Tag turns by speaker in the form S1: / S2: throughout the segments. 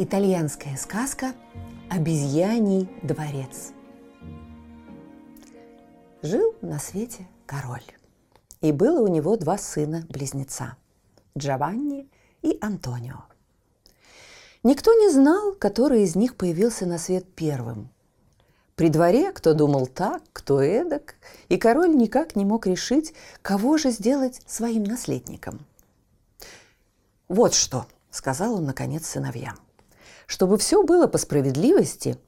S1: Итальянская сказка «Обезьяний дворец». Жил на свете король. И было у него два сына-близнеца – Джованни и Антонио. Никто не знал, который из них появился на свет первым. При дворе кто думал так, кто эдак, и король никак не мог решить, кого же сделать своим наследником. «Вот что», – сказал он, наконец, сыновьям. Чтобы все было по справедливости,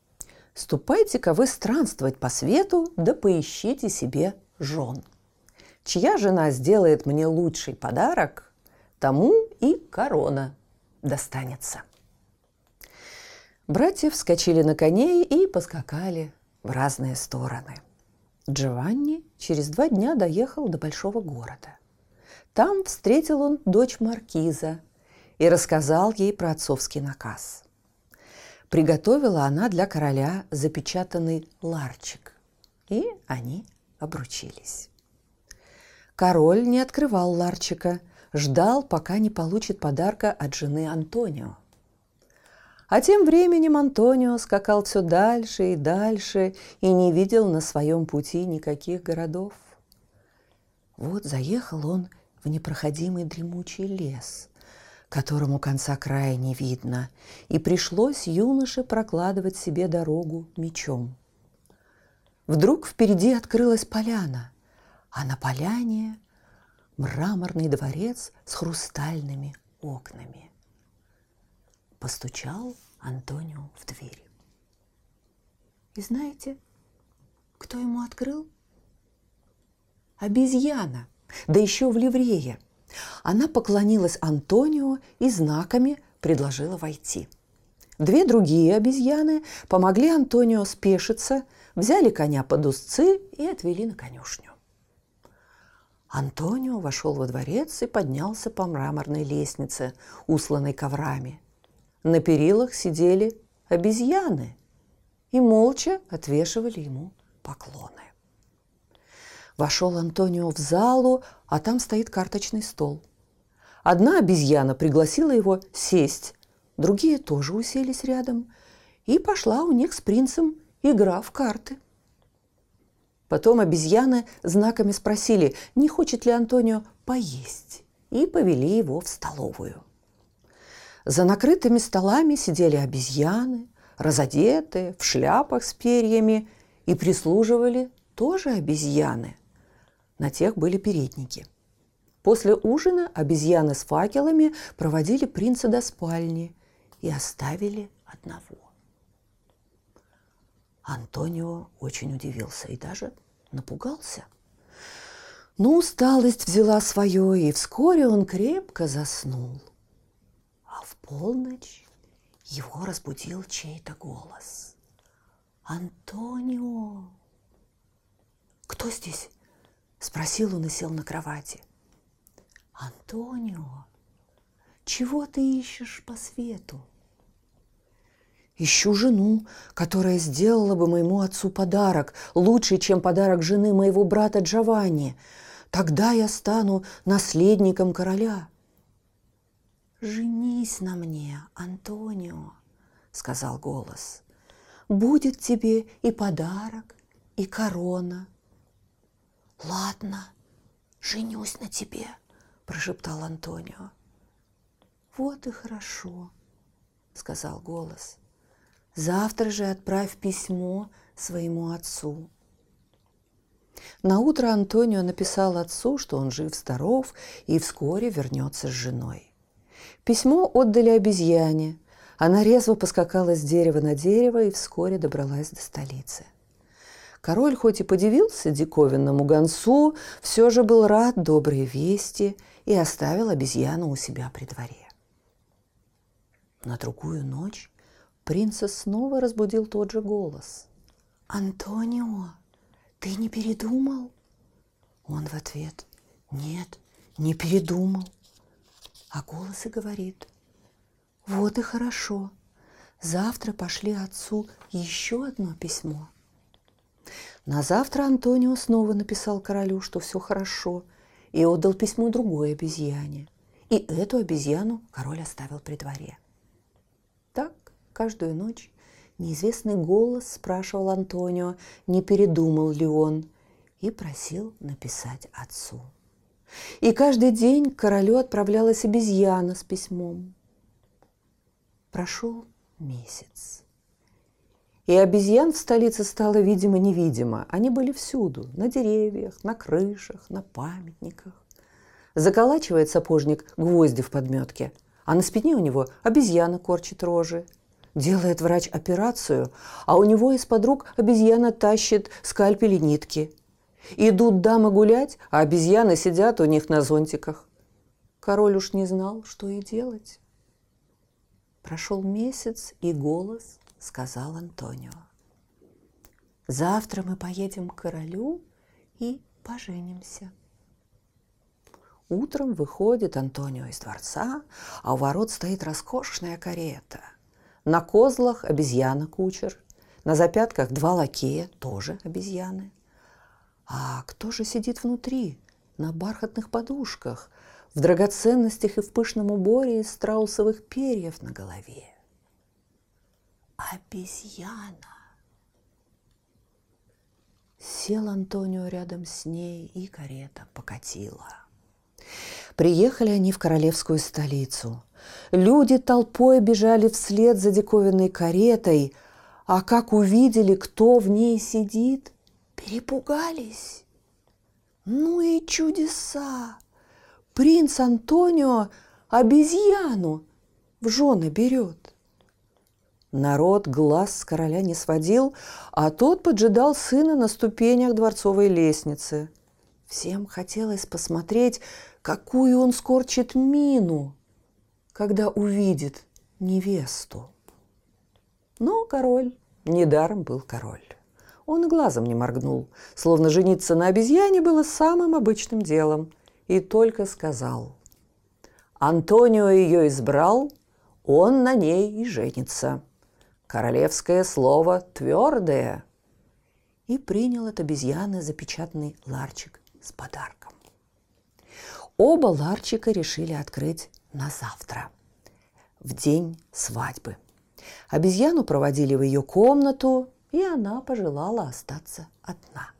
S1: ступайте-ка вы странствовать по свету, да поищите себе жен. Чья жена сделает мне лучший подарок, тому и корона достанется. Братья вскочили на коней и поскакали в разные стороны. Джованни через два дня доехал до большого города. Там встретил он дочь маркиза и рассказал ей про отцовский наказ – приготовила она для короля запечатанный ларчик. И они обручились. Король не открывал ларчика, ждал, пока не получит подарка от жены Антонио. А тем временем Антонио скакал все дальше и дальше и не видел на своем пути никаких городов. Вот заехал он в непроходимый дремучий лес, которому конца края не видно, и пришлось юноше прокладывать себе дорогу мечом. Вдруг впереди открылась поляна, а на поляне мраморный дворец с хрустальными окнами. Постучал Антонио в дверь. И знаете, кто ему открыл? Обезьяна, да еще в ливрее – она поклонилась Антонио и знаками предложила войти. Две другие обезьяны помогли Антонио спешиться, взяли коня под узцы и отвели на конюшню. Антонио вошел во дворец и поднялся по мраморной лестнице, усланной коврами. На перилах сидели обезьяны и молча отвешивали ему поклоны. Вошел Антонио в залу, а там стоит карточный стол. Одна обезьяна пригласила его сесть, другие тоже уселись рядом, и пошла у них с принцем игра в карты. Потом обезьяны знаками спросили, не хочет ли Антонио поесть, и повели его в столовую. За накрытыми столами сидели обезьяны, разодетые, в шляпах с перьями, и прислуживали тоже обезьяны. На тех были передники. После ужина обезьяны с факелами проводили принца до спальни и оставили одного. Антонио очень удивился и даже напугался. Но усталость взяла свое, и вскоре он крепко заснул. А в полночь его разбудил чей-то голос. «Антонио!» «Кто здесь?» Спросил он и сел на кровати. «Антонио, чего ты ищешь по свету?» Ищу жену, которая сделала бы моему отцу подарок, лучше, чем подарок жены моего брата Джованни. Тогда я стану наследником короля. «Женись на мне, Антонио», — сказал голос. «Будет тебе и подарок, и корона, «Ладно, женюсь на тебе», – прошептал Антонио. «Вот и хорошо», – сказал голос. «Завтра же отправь письмо своему отцу». На утро Антонио написал отцу, что он жив-здоров и вскоре вернется с женой. Письмо отдали обезьяне. Она резво поскакала с дерева на дерево и вскоре добралась до столицы – Король хоть и подивился диковинному гонцу, все же был рад доброй вести и оставил обезьяну у себя при дворе. На другую ночь принца снова разбудил тот же голос. «Антонио, ты не передумал?» Он в ответ «Нет, не передумал». А голос и говорит «Вот и хорошо. Завтра пошли отцу еще одно письмо». На завтра Антонио снова написал королю, что все хорошо, и отдал письмо другой обезьяне. И эту обезьяну король оставил при дворе. Так каждую ночь неизвестный голос спрашивал Антонио, не передумал ли он, и просил написать отцу. И каждый день к королю отправлялась обезьяна с письмом. Прошел месяц. И обезьян в столице стало видимо-невидимо. Они были всюду, на деревьях, на крышах, на памятниках. Заколачивает сапожник гвозди в подметке, а на спине у него обезьяна корчит рожи. Делает врач операцию, а у него из-под рук обезьяна тащит скальпели нитки. Идут дамы гулять, а обезьяны сидят у них на зонтиках. Король уж не знал, что и делать. Прошел месяц, и голос сказал Антонио. Завтра мы поедем к королю и поженимся. Утром выходит Антонио из дворца, а у ворот стоит роскошная карета. На козлах обезьяна-кучер, на запятках два лакея, тоже обезьяны – а кто же сидит внутри, на бархатных подушках, в драгоценностях и в пышном уборе из страусовых перьев на голове? Обезьяна. Сел Антонио рядом с ней, и карета покатила. Приехали они в королевскую столицу. Люди толпой бежали вслед за диковинной каретой, а как увидели, кто в ней сидит – перепугались. Ну и чудеса! Принц Антонио обезьяну в жены берет. Народ глаз с короля не сводил, а тот поджидал сына на ступенях дворцовой лестницы. Всем хотелось посмотреть, какую он скорчит мину, когда увидит невесту. Но король недаром был король. Он глазом не моргнул, словно жениться на обезьяне было самым обычным делом, и только сказал. Антонио ее избрал, он на ней и женится. Королевское слово твердое. И принял от обезьяны запечатанный ларчик с подарком. Оба ларчика решили открыть на завтра, в день свадьбы. Обезьяну проводили в ее комнату, и она пожелала остаться одна.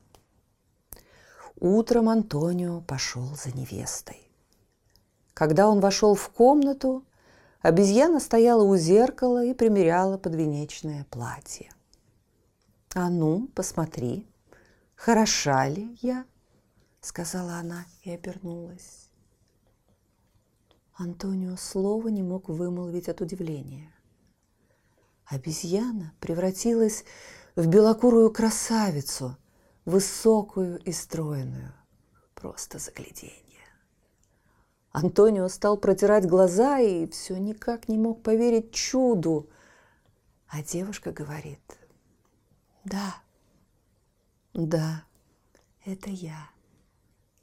S1: Утром Антонио пошел за невестой. Когда он вошел в комнату, обезьяна стояла у зеркала и примеряла подвенечное платье. «А ну, посмотри, хороша ли я?» – сказала она и обернулась. Антонио слова не мог вымолвить от удивления. Обезьяна превратилась в белокурую красавицу, высокую и стройную. Просто загляденье. Антонио стал протирать глаза и все никак не мог поверить чуду. А девушка говорит, да, да, это я,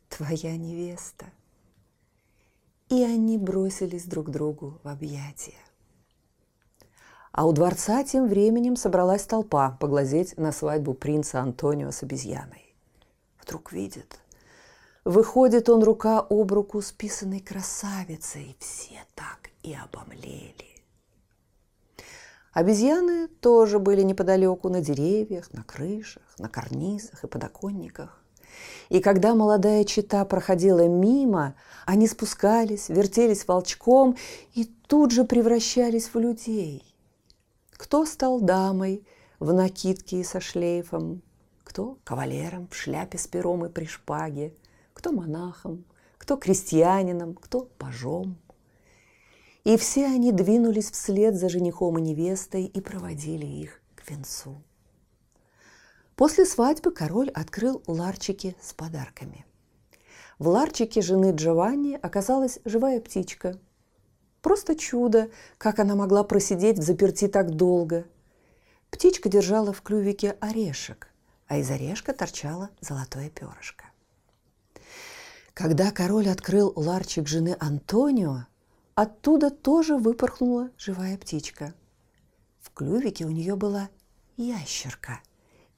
S1: твоя невеста. И они бросились друг другу в объятия. А у дворца тем временем собралась толпа поглазеть на свадьбу принца Антонио с обезьяной. Вдруг видит, выходит он рука об руку с писаной красавицей. Все так и обомлели. Обезьяны тоже были неподалеку на деревьях, на крышах, на карнизах и подоконниках. И когда молодая чита проходила мимо, они спускались, вертелись волчком и тут же превращались в людей – кто стал дамой в накидке и со шлейфом, кто кавалером в шляпе с пером и при шпаге, кто монахом, кто крестьянином, кто пажом. И все они двинулись вслед за женихом и невестой и проводили их к венцу. После свадьбы король открыл ларчики с подарками. В ларчике жены Джованни оказалась живая птичка. Просто чудо, как она могла просидеть в заперти так долго. Птичка держала в клювике орешек, а из орешка торчало золотое перышко. Когда король открыл ларчик жены Антонио, оттуда тоже выпорхнула живая птичка. В клювике у нее была ящерка,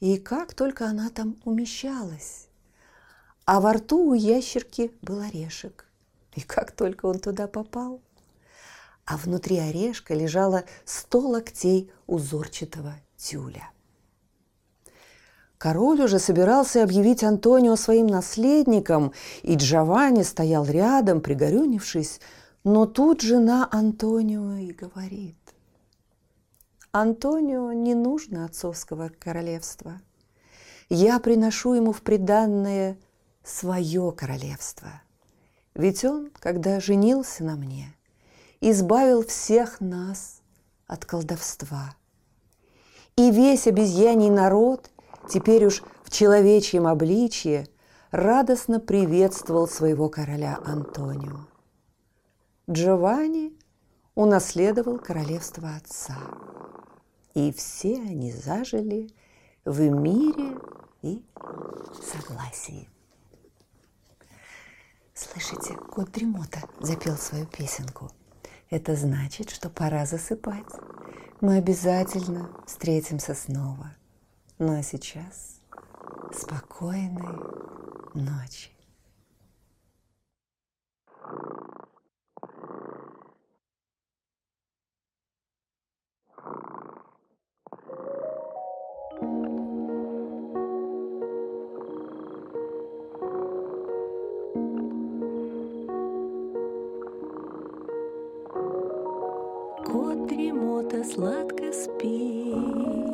S1: и как только она там умещалась. А во рту у ящерки был орешек. И как только он туда попал, а внутри орешка лежало сто локтей узорчатого тюля. Король уже собирался объявить Антонио своим наследником, и Джованни стоял рядом, пригорюнившись, но тут жена Антонио и говорит. Антонио не нужно отцовского королевства. Я приношу ему в приданное свое королевство. Ведь он, когда женился на мне, избавил всех нас от колдовства. И весь обезьяний народ теперь уж в человечьем обличье радостно приветствовал своего короля Антонио. Джованни унаследовал королевство отца, и все они зажили в мире и согласии. Слышите, кот Дремота запел свою песенку. Это значит, что пора засыпать. Мы обязательно встретимся снова. Ну а сейчас спокойной ночи.
S2: Кот дремота сладко спит,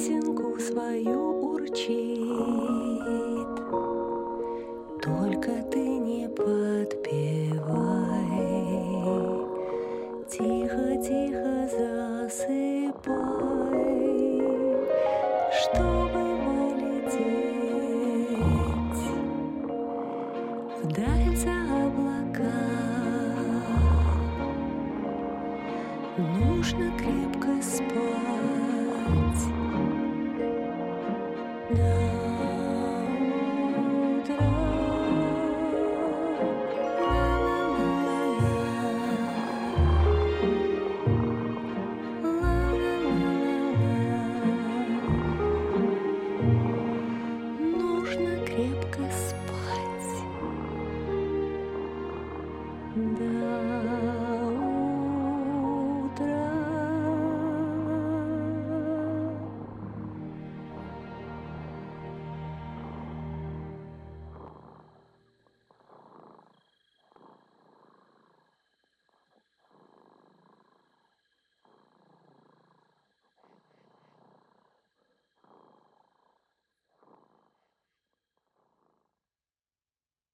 S2: Песенку свою урчит. Только ты не подпевай, Тихо-тихо засыпай, На